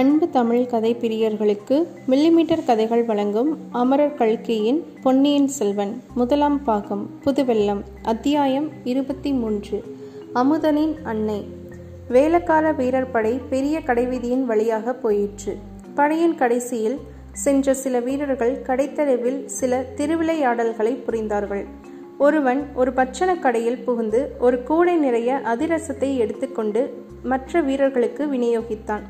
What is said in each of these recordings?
அன்பு தமிழ் கதை பிரியர்களுக்கு மில்லிமீட்டர் கதைகள் வழங்கும் அமரர் கல்கியின் பொன்னியின் செல்வன் முதலாம் பாகம் புதுவெல்லம் அத்தியாயம் இருபத்தி மூன்று அமுதனின் அன்னை. வேலக்கார வீரர் படை பெரிய கடைவீதியின் வழியாக போயிற்று. படையின் கடைசியில் சென்ற சில வீரர்கள் கடைத்தெருவில் சில திருவிளையாடல்களை புரிந்தார்கள். ஒருவன் ஒரு பட்சண கடையில் புகுந்து ஒரு கூடை நிறைய அதிரசத்தை எடுத்துக்கொண்டு மற்ற வீரர்களுக்கு விநியோகித்தான்.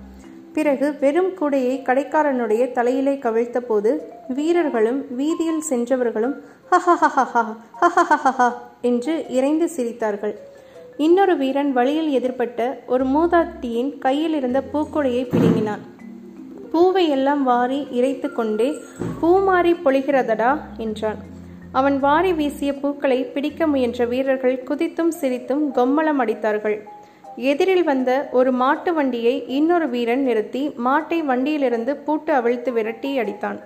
பிறகு வெறும் கூடையை கடைக்காரனுடைய தலையிலே கவிழ்த்த போது வீரர்களும் வீதியில் சென்றவர்களும் ஹஹஹஹா என்று இறைந்து சிரித்தார்கள். இன்னொரு வீரன் வழியில் எதிர்பட்ட ஒரு மூதாட்டியின் கையில் இருந்த பூக்குடையை பிடுங்கினான். பூவை எல்லாம் வாரி இறைத்து கொண்டே பூமாரி பொழிகிறதடா என்றான். அவன் வாரி வீசிய பூக்களை பிடிக்க முயன்ற வீரர்கள் குதித்தும் சிரித்தும் கொம்மளம் அடித்தார்கள். எதிரில் வந்த ஒரு மாட்டு வண்டியை இன்னொரு வீரன் நிறுத்தி மாட்டை வண்டியிலிருந்து பூட்டு அவிழ்த்து விரட்டி அடித்தான்.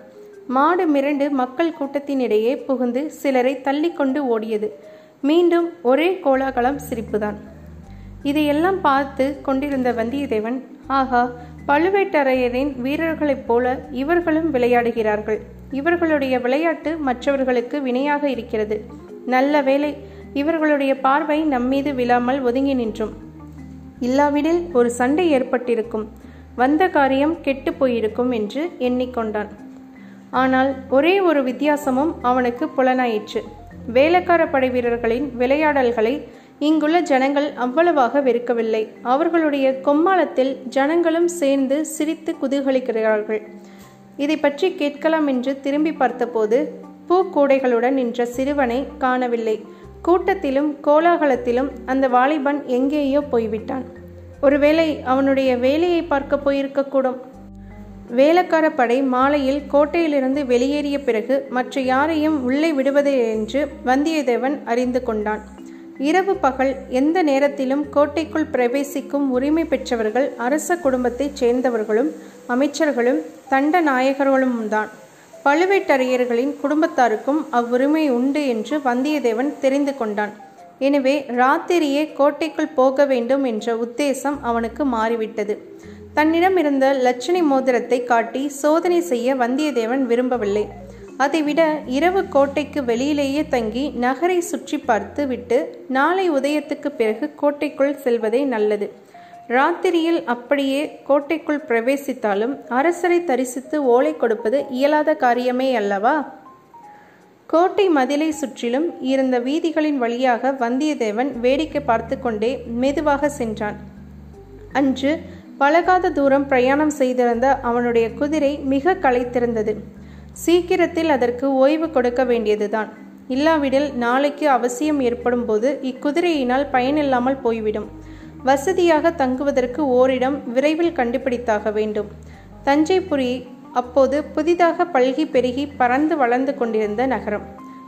மாடு மிரண்டு மக்கள் கூட்டத்தினிடையே புகுந்து சிலரை தள்ளிக்கொண்டு ஓடியது. மீண்டும் ஒரே கோலாகலம் சிரிப்புதான். இதையெல்லாம் பார்த்து கொண்டிருந்த வந்தியத்தேவன் ஆகா பழுவேட்டரையரின் வீரர்களைப் போல இவர்களும் விளையாடுகிறார்கள். இவர்களுடைய விளையாட்டு மற்றவர்களுக்கு வினையாக இருக்கிறது. நல்ல வேலை இவர்களுடைய பார்வை நம்மீது விழாமல் ஒதுங்கி நின்றும். இல்லாவிடில் ஒரு சண்டை ஏற்பட்டிருக்கும். வந்த காரியம் கெட்டு போயிருக்கும் என்று எண்ணிக்கொண்டான். ஆனால் ஒரே ஒரு வித்தியாசமும் அவனுக்கு புலனாயிற்று. வேலைக்கார படை வீரர்களின் விளையாடல்களை இங்குள்ள ஜனங்கள் அவ்வளவாக வெறுக்கவில்லை. அவர்களுடைய கொம்மாளத்தில் ஜனங்களும் சேர்ந்து சிரித்து குதூகலிக்கிறார்கள். இதை பற்றி கேட்கலாம் என்று திரும்பி பார்த்தபோது பூக்கூடைகளுடன் நின்ற சிறுவனை காணவில்லை. கூட்டத்திலும் கோலாகலத்திலும் அந்த வாலிபன் எங்கேயோ போய்விட்டான். ஒருவேளை அவனுடைய வேலையை பார்க்க போயிருக்கக்கூடும். வேலைக்கார படை மாலையில் கோட்டையிலிருந்து வெளியேறிய பிறகு மற்ற யாரையும் உள்ளே விடுவதே என்று வந்தியத்தேவன் அறிந்து கொண்டான். இரவு பகல் எந்த நேரத்திலும் கோட்டைக்குள் பிரவேசிக்கும் உரிமை பெற்றவர்கள் அரச குடும்பத்தைச் சேர்ந்தவர்களும் அமைச்சர்களும் தண்ட நாயகர்களும் தான் பழுவேட்டரையர்களின் குடும்பத்தாருக்கும் அவ்வுரிமை உண்டு என்று வந்தியத்தேவன் தெரிந்து கொண்டான். எனவே ராத்திரியே கோட்டைக்குள் போக வேண்டும் என்ற உத்தேசம் அவனுக்கு மாறிவிட்டது. தன்னிடம் இருந்த லட்சணை மோதிரத்தை காட்டி சோதனை செய்ய வந்தியத்தேவன் விரும்பவில்லை. அதைவிட இரவு கோட்டைக்கு வெளியிலேயே தங்கி நகரை சுற்றி பார்த்து விட்டு நாளை உதயத்துக்கு பிறகு கோட்டைக்குள் செல்வதே நல்லது. ராத்திரியில் அப்படியே கோட்டைக்குள் பிரவேசித்தாலும் அரசரை தரிசித்து ஓலை கொடுப்பது இயலாத காரியமே அல்லவா? கோட்டை மதிலை சுற்றிலும் இருந்த வீதிகளின் வழியாக வந்தியத்தேவன் வேடிக்கை பார்த்து கொண்டே மெதுவாக சென்றான். அன்று பழகாத தூரம் பிரயாணம் செய்திருந்த அவனுடைய குதிரை மிக களைத்திருந்தது. சீக்கிரத்தில் அதற்கு ஓய்வு கொடுக்க வேண்டியதுதான். இல்லாவிடில் நாளைக்கு அவசியம் ஏற்படும் போது இக்குதிரையினால் பயனில்லாமல் போய்விடும். வசதியாக தங்குவதற்கு ஓரிடம் விரைவில் கண்டுபிடித்தாக வேண்டும். தஞ்சைபுரி அப்போது புதிதாக பல்கி பெருகி பறந்து வளர்ந்து கொண்டிருந்த நகரம்.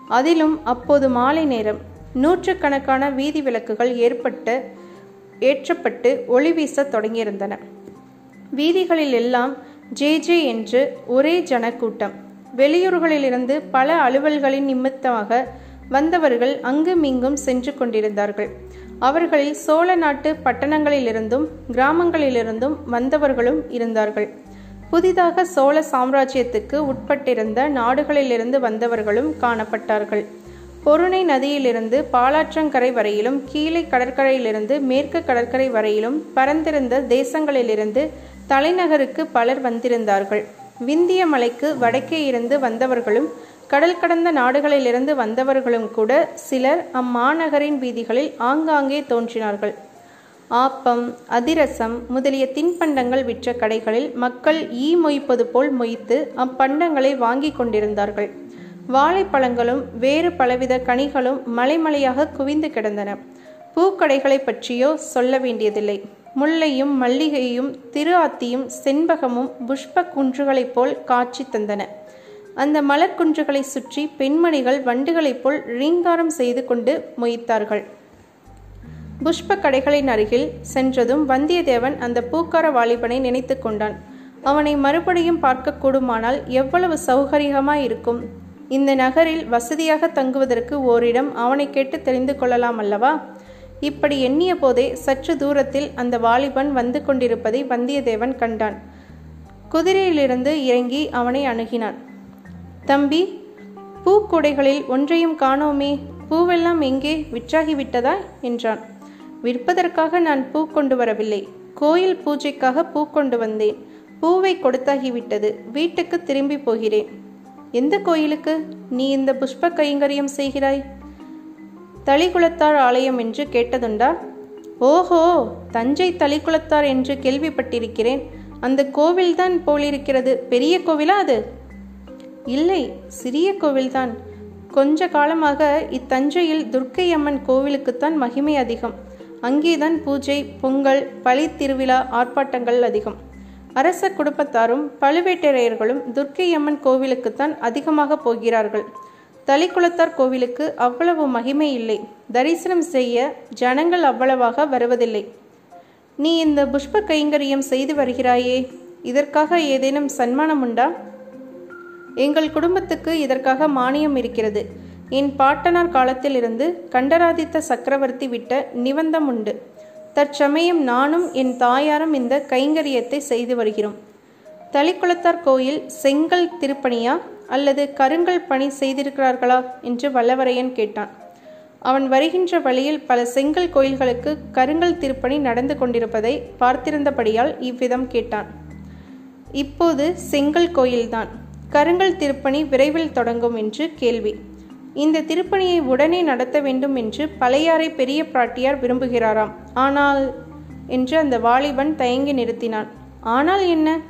அதிலும் அப்போது மாலை நேரம் நூற்றுக்கணக்கான வீதி விளக்குகள் ஏற்பட்டு ஏற்றப்பட்டு ஒளி வீசத் தொடங்கியிருந்தன. வீதிகளில் எல்லாம் ஜே ஜே என்று ஒரே ஜனக்கூட்டம். வெளியூர்களிலிருந்து பல அலுவல்களின் நிமித்தமாக வந்தவர்கள் அங்குமிங்கும் சென்று கொண்டிருந்தார்கள். அவர்களில் சோழ நாட்டு பட்டணங்களிலிருந்தும் கிராமங்களிலிருந்தும் வந்தவர்களும் இருந்தார்கள். புதிதாக சோழ சாம்ராஜ்யத்துக்கு உட்பட்டிருந்த நாடுகளிலிருந்து வந்தவர்களும் காணப்பட்டார்கள். பொருணை நதியிலிருந்து பாலாற்றங்கரை வரையிலும் கீழே கடற்கரையிலிருந்து மேற்கு கடற்கரை வரையிலும் பரந்திருந்த தேசங்களிலிருந்து தலைநகருக்கு பலர் வந்திருந்தார்கள். விந்திய மலைக்கு வடக்கே இருந்து வந்தவர்களும் கடல் கடந்த நாடுகளிலிருந்து வந்தவர்களும் கூட சிலர் அம்மாநகரின் வீதிகளில் ஆங்காங்கே தோன்றினார்கள். ஆப்பம் அதிரசம் முதலிய தின்பண்டங்கள் விற்ற கடைகளில் மக்கள் ஈ மொய்ப்பது போல் மொய்த்து அப்பண்டங்களை வாங்கி கொண்டிருந்தார்கள். வாழைப்பழங்களும் வேறு பலவித கனிகளும் மலைமலையாக குவிந்து கிடந்தன. பூக்கடைகளை பற்றியோ சொல்ல வேண்டியதில்லை. முல்லையும் மல்லிகையும் திரு ஆத்தியும் செண்பகமும் புஷ்ப குன்றுகளைப் போல் காட்சி தந்தன. அந்த மலர் குன்றுகளை சுற்றி பெண்மணிகள் வண்டுகளைப் போல் ரீங்காரம் செய்து கொண்டு மொய்த்தார்கள். புஷ்ப கடைகளின் அருகில் சென்றதும் வந்தியத்தேவன் அந்த பூக்கார வாலிபனை நினைத்து கொண்டான். அவனை மறுபடியும் பார்க்கக்கூடுமானால் எவ்வளவு சௌகரியமாய் இருக்கும். இந்த நகரில் வசதியாக தங்குவதற்கு ஓரிடம் அவனை கேட்டு தெரிந்து கொள்ளலாம் அல்லவா? இப்படி எண்ணிய போதே சற்று தூரத்தில் அந்த வாலிபன் வந்து கொண்டிருப்பதை வந்தியத்தேவன் கண்டான். குதிரையிலிருந்து இறங்கி அவனை அணுகினான். தம்பி பூக்கொடைகளில் ஒன்றையும் காணோமே பூவெல்லாம் எங்கே விற்றாகிவிட்டதா? என்றான். விற்பதற்காக நான் பூ கொண்டு வரவில்லை. கோயில் பூஜைக்காக பூ கொண்டு வந்தேன். பூவை கொடுத்தாகிவிட்டது. வீட்டுக்கு திரும்பி போகிறேன். எந்த கோயிலுக்கு? நீ இந்த புஷ்ப கைங்கரியம் செய்கிறாய்? தளிகுளத்தார் ஆலயம் என்று கேட்டதுண்டா? ஓஹோ தஞ்சை தளிக்குளத்தார் என்று கேள்விப்பட்டிருக்கிறேன். அந்த கோவில்தான் போலிருக்கிறது. பெரிய கோவிலா அது? இல்லை சிறிய கோவில்தான். கொஞ்ச காலமாக இத்தஞ்சையில் துர்க்கை அம்மன் கோவிலுக்குத்தான் மகிமை அதிகம். அங்கேதான் பூஜை பொங்கல் பழி திருவிழா ஆர்ப்பாட்டங்கள் அதிகம். அரச குடும்பத்தாரும் பழுவேட்டரையர்களும் துர்க்கை அம்மன் கோவிலுக்குத்தான் அதிகமாக போகிறார்கள். தளிக்குளத்தார் கோவிலுக்கு அவ்வளவு மகிமை இல்லை. தரிசனம் செய்ய ஜனங்கள் அவ்வளவாக வருவதில்லை. நீ இந்த புஷ்ப கைங்கரியம் செய்து வருகிறாயே இதற்காக ஏதேனும் சன்மானம் உண்டா எங்கள் குடும்பத்துக்கு இதற்காக மானியம் இருக்கிறது. என் பாட்டனார் காலத்திலிருந்து கண்டராதித்த சக்கரவர்த்தி விட்ட நிபந்தம் உண்டு. தற்சமயம் நானும் என் தாயாரும் இந்த கைங்கரியத்தை செய்து வருகிறோம். தளிக்குளத்தார் கோயில் செங்கல் திருப்பணியா அல்லது கருங்கல் பணி செய்திருக்கிறார்களா என்று வல்லவரையன் கேட்டான். அவன் வருகின்ற வழியில் பல செங்கல் கோயில்களுக்கு கருங்கல் திருப்பணி நடந்து கொண்டிருப்பதை பார்த்திருந்தபடியால் இவ்விதம் கேட்டான். இப்போது செங்கல் கோயில்தான். கருங்கல் திருப்பணி விரைவில் தொடங்கும் என்று கேள்வி. இந்த திருப்பணியை உடனே நடத்த வேண்டும் என்று பழையாறை பெரிய பிராட்டியார் விரும்புகிறாராம். ஆனால் என்று அந்த வாலிபன் தயங்கி நிறுத்தினான். ஆனால் என்ன?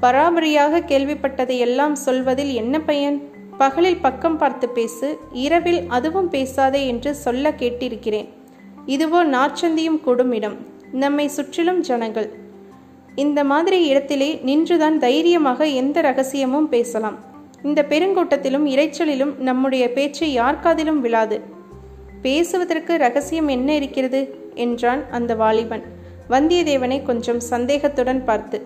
பராபரியாக கேள்விப்பட்டதை எல்லாம் சொல்வதில் என்ன பயன்? பகலில் பக்கம் பார்த்து பேசு இரவில் அதுவும் பேசாதே என்று சொல்ல கேட்டிருக்கிறேன். இதுவோ நாச்சந்தியும் கூடும் இடம். நம்மை சுற்றிலும் ஜனங்கள். இந்த மாதிரி இடத்திலே நின்றுதான் தைரியமாக எந்த ரகசியமும் பேசலாம். இந்த பெருங்கூட்டத்திலும் இரைச்சலிலும் நம்முடைய பேச்சு யார்காதிலும் விழாது. பேசுவதற்கு ரகசியம் என்ன இருக்கிறது? என்றான் அந்த வாலிபன். வந்தியத்தேவனை கொஞ்சம் சந்தேகத்துடன் பார்த்து.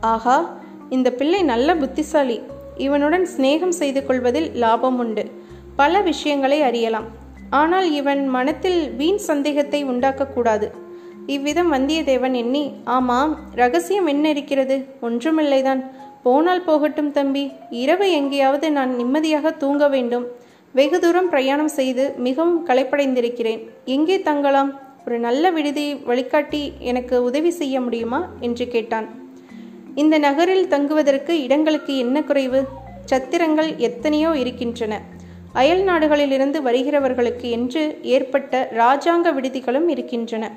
ஆகா இந்த பிள்ளை நல்ல புத்திசாலி. இவனுடன் சிநேகம் செய்து கொள்வதில் லாபம் உண்டு. பல விஷயங்களை அறியலாம். ஆனால் இவன் மனத்தில் வீண் சந்தேகத்தை உண்டாக்கக்கூடாது. இவ்விதம் வந்தியத்தேவன் எண்ணி ஆமாம் ரகசியம் என்ன இருக்கிறது? ஒன்றுமில்லைதான். போனால் போகட்டும் தம்பி. இரவு எங்கேயாவது நான் நிம்மதியாக தூங்க வேண்டும். வெகு தூரம் பிரயாணம் செய்து மிகவும் களைப்படைந்திருக்கிறேன். எங்கே தங்கலாம்? ஒரு நல்ல விடுதி வழிகாட்டி எனக்கு உதவி செய்ய முடியுமா? என்று கேட்டான். இந்த நகரில் தங்குவதற்கு இடங்களுக்கு என்ன குறைவு? சத்திரங்கள் எத்தனையோ இருக்கின்றன. அயல் நாடுகளிலிருந்து வருகிறவர்களுக்கு என்று ஏற்பட்ட இராஜாங்க விடுதிகளும் இருக்கின்றன.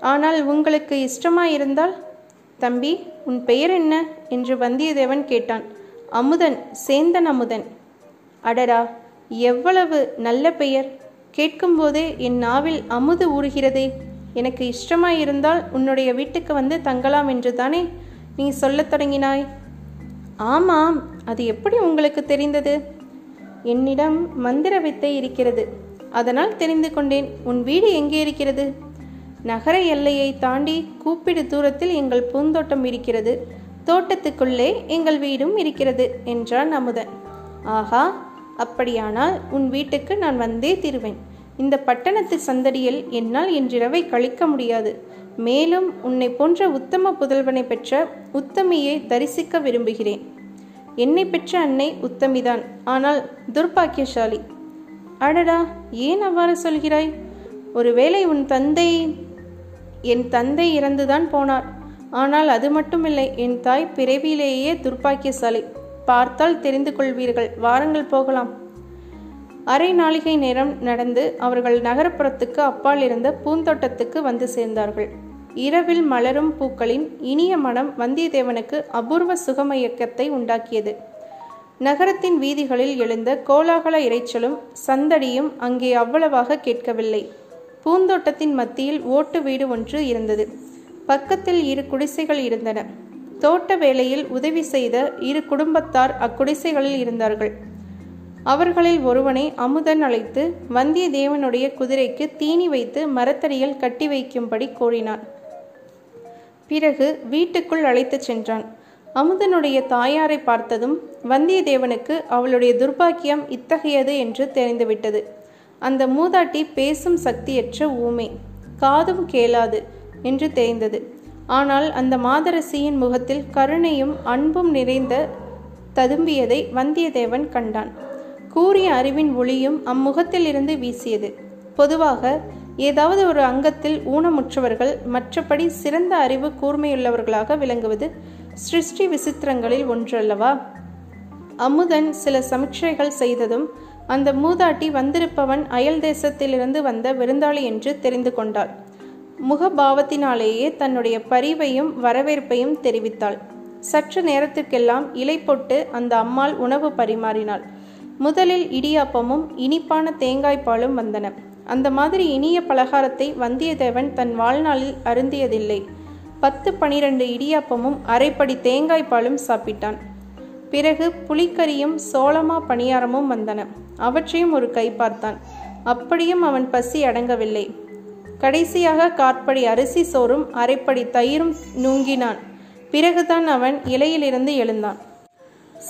ஆனால் உங்களுக்கு இஷ்டமாயிருந்தால் தம்பி உன் பெயர் என்ன? என்று வந்தியத்தேவன் கேட்டான். அமுதன் சேந்தன் அமுதன். அடடா எவ்வளவு நல்ல பெயர். கேட்கும்போதே என் நாவில் அமுது ஊறுகிறதே. எனக்கு இஷ்டமாயிருந்தால் உன்னுடைய வீட்டுக்கு வந்து தங்கலாம் என்று தானே நீ சொல்லத் தொடங்கினாய்? ஆமாம் அது எப்படி உங்களுக்கு தெரிந்தது? என்னிடம் மந்திர வித்தை இருக்கிறது. அதனால் தெரிந்து கொண்டேன். உன் வீடு எங்கே இருக்கிறது? நகர எல்லையை தாண்டி கூப்பிடு தூரத்தில் எங்கள் பூந்தோட்டம் இருக்கிறது. தோட்டத்துக்குள்ளே எங்கள் வீடும் இருக்கிறது என்றான் அமுதன். ஆஹா அப்படியானால் உன் வீட்டுக்கு நான் வந்தே தீருவேன். இந்த பட்டணத்து சந்தடியில் என்னால் இன்றிரவை கழிக்க முடியாது. மேலும் உன்னை போன்ற உத்தம புதல்வனை பெற்ற உத்தமியை தரிசிக்க விரும்புகிறேன். என்னை பெற்ற அன்னை உத்தமிதான் ஆனால் துர்பாக்கியசாலி அடடா ஏன் அவ்வாறு சொல்கிறாய்? ஒருவேளை உன் தந்தை என் தந்தை இறந்துதான் போனார். ஆனால் அது மட்டுமில்லை என் தாய் பிறவியிலேயே துர்ப்பாக்கியசாலி. பார்த்தால் தெரிந்து கொள்வீர்கள் வாரங்கள் போகலாம். அரை நாளிகை நேரம் நடந்து அவர்கள் நகரப்புறத்துக்கு அப்பால் இருந்த பூந்தோட்டத்துக்கு வந்து சேர்ந்தார்கள். இரவில் மலரும் பூக்களின் இனிய மனம் வந்தியத்தேவனுக்கு அபூர்வ சுகமயக்கத்தை உண்டாக்கியது. நகரத்தின் வீதிகளில் எழுந்த கோலாகல இரைச்சலும் சந்தடியும் அங்கே அவ்வளவாக கேட்கவில்லை. பூந்தோட்டத்தின் மத்தியில் ஓட்டு வீடு ஒன்று இருந்தது. பக்கத்தில் இரு குடிசைகள் இருந்தன. தோட்ட வேலையில் உதவி செய்த இரு குடும்பத்தார் அக்குடிசைகளில் இருந்தார்கள். அவர்களில் ஒருவனை அமுதன் அழைத்து வந்தியத்தேவனுடைய குதிரைக்கு தீனி வைத்து மரத்தடியில் கட்டி வைக்கும்படி கோரினான். பிறகு வீட்டுக்குள் அழைத்துச் சென்றான். அமுதனுடைய தாயாரை பார்த்ததும் வந்தியத்தேவனுக்கு அவளுடைய துர்பாக்கியம் இத்தகையது என்று தெரிந்துவிட்டது. அந்த மூதாட்டி பேசும் சக்தியற்ற ஊமை காதும் கேளாது என்று தெரிந்தது ஆனால் அந்த மாதரசியின் முகத்தில் கருணையும் அன்பும் நிறைந்த ததும்பியதை வந்தியத்தேவன் கண்டான். கூறிய அறிவின் ஒளியும் அம்முகத்திலிருந்து வீசியது. பொதுவாக ஏதாவது ஒரு அங்கத்தில் ஊனமுற்றவர்கள் மற்றபடி சிறந்த அறிவு கூர்மையுள்ளவர்களாக விளங்குவது சிருஷ்டி விசித்திரங்களில் ஒன்றல்லவா? அமுதன் சில சமிக்ஷைகள் செய்ததும் அந்த மூதாட்டி வந்திருப்பவன் அயல் தேசத்திலிருந்து வந்த விருந்தாளி என்று தெரிந்து கொண்டாள். முகபாவத்தினாலேயே தன்னுடைய பரிவையும் வரவேற்பையும் தெரிவித்தாள். சற்று நேரத்திற்கெல்லாம் இலை போட்டு அந்த அம்மாள் உணவு பரிமாறினாள். முதலில் இடியாப்பமும் இனிப்பான தேங்காய்ப்பாலும் வந்தன. அந்த மாதிரி இனிய பலகாரத்தை வந்தியத்தேவன் தன் வாழ்நாளில் அருந்தியதில்லை. பத்து பனிரெண்டு இடியாப்பமும் அரைப்படி தேங்காய்ப்பாலும் சாப்பிட்டான். பிறகு புளிக்கறியும் சோளமா பணியாரமும் வந்தன. அவற்றையும் ஒரு கை பார்த்தான். அப்படியும் அவன் பசி அடங்கவில்லை. கடைசியாக காற்படி அரிசி சோறும் அரைப்படி தயிரும் நுங்கினான். பிறகுதான் அவன் இலையிலிருந்து எழுந்தான்.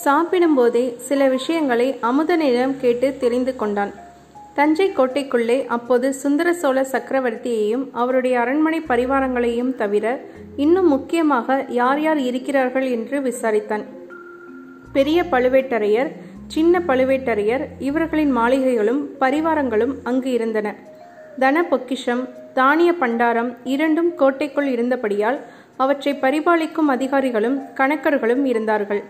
சாப்பிடும்போதே சில விஷயங்களை அமுதனிடம் கேட்டு தெரிந்து கொண்டான். தஞ்சை கோட்டைக்குள்ளே அப்போது சுந்தர சோழ சக்கரவர்த்தியையும் அவருடைய அரண்மனை பரிவாரங்களையும் தவிர இன்னும் முக்கியமாக யார் யார் இருக்கிறார்கள் என்று விசாரித்தான். பெரிய பழுவேட்டரையர் சின்ன பழுவேட்டரையர் இவர்களின் மாளிகைகளும் பரிவாரங்களும் அங்கு இருந்தன. தன பொக்கிஷம் தானிய பண்டாரம் இரண்டும் கோட்டைக்குள் இருந்தபடியால் அவற்றை பரிபாலிக்கும் அதிகாரிகளும் கணக்கர்களும் இருந்தார்கள்.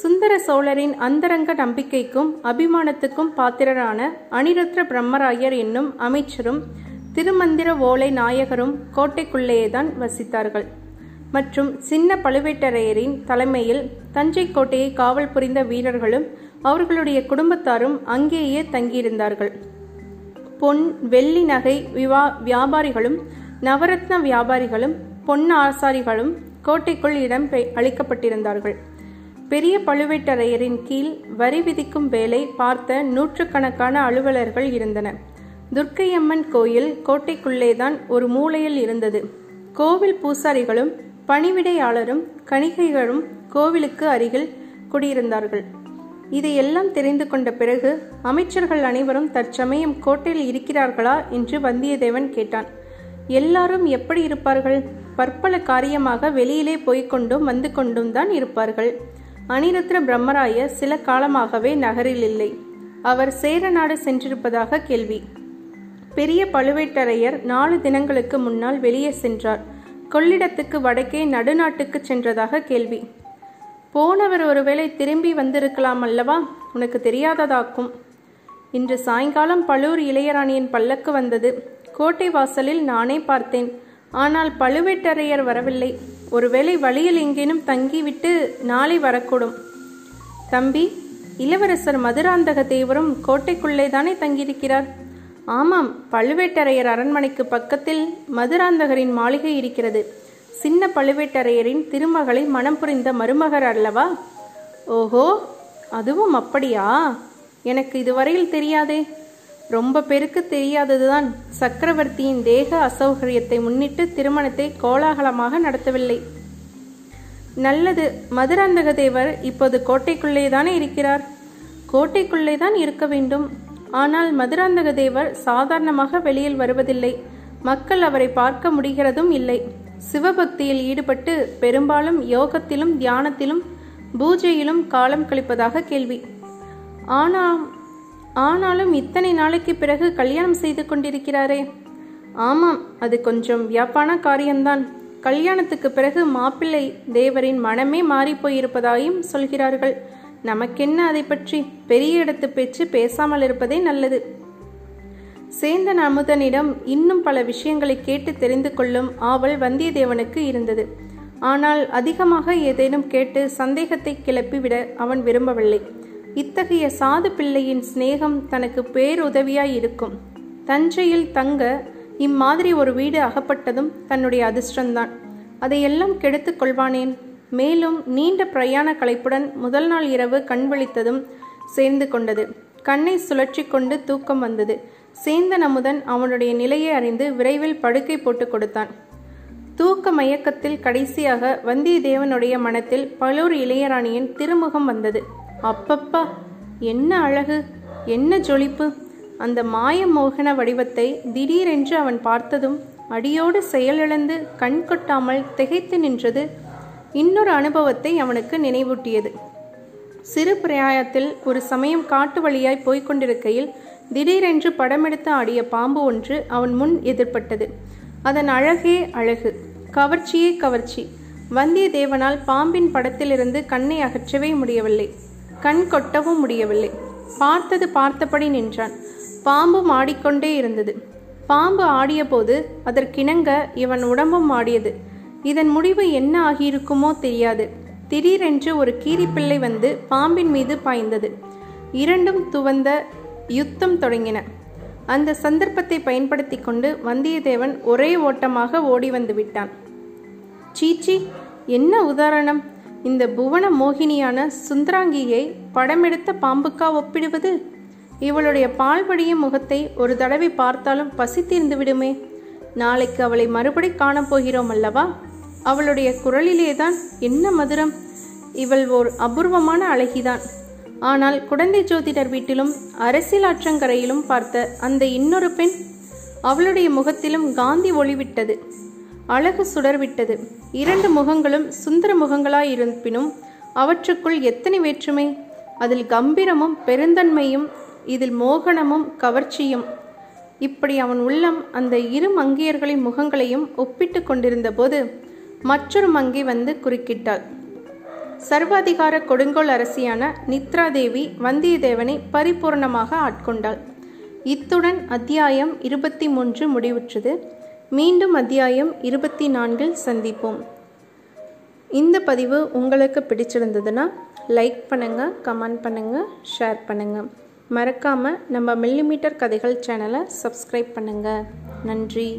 சுந்தர சோழரின் அந்தரங்க நம்பிக்கைக்கும் அபிமானத்துக்கும் பாத்திரரான அனிருத்ர பிரம்மராயர் என்னும் அமைச்சரும் திருமந்திர ஓலை நாயகரும் கோட்டைக்குள்ளேயேதான் வசித்தார்கள். மற்றும் சின்ன பழுவேட்டரையரின் தலைமையில் தஞ்சை கோட்டையை காவல் புரிந்த வீரர்களும் அவர்களுடைய குடும்பத்தாரும் அங்கேயே தங்கியிருந்தார்கள். பொன் வெள்ளி நகை விவா வியாபாரிகளும் நவரத்ன வியாபாரிகளும் பொன் ஆசாரிகளும் கோட்டைக்குள் இடம் அளிக்கப்பட்டிருந்தார்கள். பெரிய பழுவேட்டரையரின் கீழ் வரி விதிக்கும் வேலை பார்த்த நூற்றுக்கணக்கான அலுவலர்கள் இருந்தன. துர்க்கையம்மன் கோயில் கோட்டைக்குள்ளேதான் ஒரு மூலையில் இருந்தது. கோவில் பூசாரிகளும் பணிவிடையாளரும் கணிகைகளும் கோவிலுக்கு அருகில் குடியிருந்தார்கள். இதையெல்லாம் தெரிந்து கொண்ட பிறகு அமைச்சர்கள் அனைவரும் தற்சமயம் கோட்டையில் இருக்கிறார்களா என்று வந்தியத்தேவன் கேட்டான். எல்லாரும் எப்படி இருப்பார்கள்? பற்பல காரியமாக வெளியிலே போய்கொண்டும் வந்து கொண்டும் தான் இருப்பார்கள். அனிருத்ர பிரம்மராய சில காலமாகவே நகரில் இல்லை. அவர் சேர நாடு சென்றிருப்பதாக கேள்வி. பெரிய பழுவேட்டரையர் நாலு தினங்களுக்கு முன்னால் வெளியே சென்றார். கொள்ளிடத்துக்கு வடக்கே நடுநாட்டுக்கு சென்றதாக கேள்வி. போனவர் ஒருவேளை திரும்பி வந்திருக்கலாம் அல்லவா? உனக்கு தெரியாததாக்கும். இன்று சாயங்காலம் பழுவூர் இளையராணியின் பல்லக்கு வந்தது. கோட்டை வாசலில் நானே பார்த்தேன். ஆனால் பழுவேட்டரையர் வரவில்லை. ஒருவேளை வழியில் எங்கேனும் தங்கிவிட்டு நாளை வரக்கூடும். தம்பி இளவரசர் மதுராந்தக தேவரும் கோட்டைக்குள்ளே தானே தங்கியிருக்கிறார்? ஆமாம் பழுவேட்டரையர் அரண்மனைக்கு பக்கத்தில் மதுராந்தகரின் மாளிகை இருக்கிறது. சின்ன பழுவேட்டரையரின் திருமகளை மனம் புரிந்த மருமகர் அல்லவா? ஓஹோ அதுவும் அப்படியா? எனக்கு இதுவரையில் தெரியாதே. ரொம்ப பேருக்கு தெரியாததுதான். சக்கரவர்த்தியின் தேக அசௌகரியத்தை முன்னிட்டு திருமணத்தை கோலாகலமாக நடத்தவில்லை. நல்லது மதுராந்தக தேவர் இப்போது கோட்டைக்குள்ளே தானே இருக்கிறார்? கோட்டைக்குள்ளே தான் இருக்க வேண்டும். ஆனால் மதுராந்தக தேவர் சாதாரணமாக வெளியில் வருவதில்லை. மக்கள் அவரை பார்க்க முடிகிறதும் இல்லை. சிவபக்தியில் ஈடுபட்டு பெரும்பாலும் யோகத்திலும் தியானத்திலும் பூஜையிலும் காலம் கழிப்பதாக கேள்வி. ஆனா ஆனாலும் இத்தனை நாளைக்கு பிறகு கல்யாணம் செய்து கொண்டிருக்கிறாரே? ஆமாம் அது கொஞ்சம் வியாப்பான காரியம்தான். கல்யாணத்துக்கு பிறகு மாப்பிள்ளை தேவரின் மனமே மாறிப்போயிருப்பதாயும் சொல்கிறார்கள். நமக்கென்ன அதை பற்றி பெரிய இடத்து பேச்சு பேசாமல் இருப்பதே நல்லது. சேந்தன் அமுதனிடம் இன்னும் பல விஷயங்களை கேட்டு தெரிந்து கொள்ளும் ஆவல் வந்தியத்தேவனுக்கு இருந்தது. ஆனால் அதிகமாக ஏதேனும் கேட்டு சந்தேகத்தை கிளப்பிவிட அவன் விரும்பவில்லை. இத்தகைய சாது பிள்ளையின் சிநேகம் தனக்கு பேருதவியாய் இருக்கும். தஞ்சையில் தங்க இம்மாதிரி ஒரு வீடு அகப்பட்டதும் தன்னுடைய அதிர்ஷ்டந்தான். அதையெல்லாம் கெடுத்துக் கொள்வானேன்? மேலும் நீண்ட பிரயாண களைப்புடன் முதல் நாள் இரவு கண் விழித்ததும் சேர்ந்து கொண்டது. கண்ணை சுழற்றி கொண்டு தூக்கம் வந்தது. சேந்தன் அமுதன் அவனுடைய நிலையை அறிந்து விரைவில் படுக்கை போட்டு கொடுத்தான். தூக்க மயக்கத்தில் கடைசியாக வந்தியத்தேவனுடைய மனத்தில் பலூர் இளையராணியின் திருமுகம் வந்தது. அப்பப்பா என்ன அழகு என்ன ஜொலிப்பு. அந்த மாய மோகன வடிவத்தை திடீரென்று அவன் பார்த்ததும் அடியோடு செயலிழந்து கண் கொட்டாமல் திகைத்து நின்றது இன்னொரு அனுபவத்தை அவனுக்கு நினைவூட்டியது. சிறு பிரயாயத்தில் ஒரு சமயம் காட்டு வழியாய் போய்கொண்டிருக்கையில் திடீரென்று படமெடுத்து ஆடிய பாம்பு ஒன்று அவன் முன் எதிர்பட்டது. அதன் அழகே அழகு. கவர்ச்சியே கவர்ச்சி. வந்தியத்தேவனால் பாம்பின் படத்திலிருந்து கண்ணை அகற்றவே முடியவில்லை. கண் கொட்டவும் முடியவில்லை. பார்த்தது பார்த்தபடி நின்றான். பாம்பும் ஆடிக்கொண்டே இருந்தது. பாம்பு ஆடியபோது அதற்கிணங்க இவன் உடம்பும் ஆடியது. இதன் முடிவு என்ன ஆகியிருக்குமோ தெரியாது. திடீரென்று ஒரு கீரிப்பிள்ளை வந்து பாம்பின் மீது பாய்ந்தது. இரண்டும் துவந்த யுத்தம் தொடங்கின. அந்த சந்தர்ப்பத்தை பயன்படுத்தி கொண்டு வந்தியத்தேவன் ஒரே ஓட்டமாக ஓடி வந்து விட்டான். சீச்சி என்ன உதாரணம்? இந்த புவன மோகினியான சுந்தராங்கியை படமெடுத்த பாம்புக்கா ஒப்பிடுவது? இவளுடைய பால்படியும் முகத்தை ஒரு தடவை பார்த்தாலும் பசி தீர்ந்து விடுமே. நாளைக்கு அவளை மறுபடி காணப்போகிறோம் அல்லவா? அவளுடைய குரலிலேதான் என்ன மதுரம்? இவள் ஓர் அபூர்வமான அழகிதான். ஆனால் குடந்தை ஜோதிடர் வீட்டிலும் அரசியல் ஆற்றங்கரையிலும் பார்த்த அந்த இன்னொரு பெண் அவளுடைய முகத்திலும் காந்தி ஒளிவிட்டது. அழகு சுடர்விட்டது. இரண்டு முகங்களும் சுந்தர முகங்களாயிருப்பினும் அவற்றுக்குள் எத்தனை வேற்றுமை? அதில் கம்பீரமும் பெருந்தன்மையும் இதில் மோகனமும் கவர்ச்சியும். இப்படி அவன் உள்ளம் அந்த இரு மங்கையர்களின் முகங்களையும் ஒப்பிட்டு கொண்டிருந்த போது மற்றொரு மங்கி வந்து குறுக்கிட்டாள். சர்வாதிகார கொடுங்கோல் அரசியான நித்ராதேவி வந்தியத்தேவனை பரிபூர்ணமாக ஆட்கொண்டாள். இத்துடன் அத்தியாயம் இருபத்தி மூன்று முடிவுற்றது. மீண்டும் அத்தியாயம் இருபத்தி நான்கில் சந்திப்போம். இந்த பதிவு உங்களுக்கு பிடிச்சிருந்ததுன்னா லைக் பண்ணுங்கள் கமெண்ட் பண்ணுங்கள் ஷேர் பண்ணுங்கள் மறக்காமல் நம்ம மில்லிமீட்டர் கதைகள் சேனலை சப்ஸ்கிரைப் பண்ணுங்கள் நன்றி.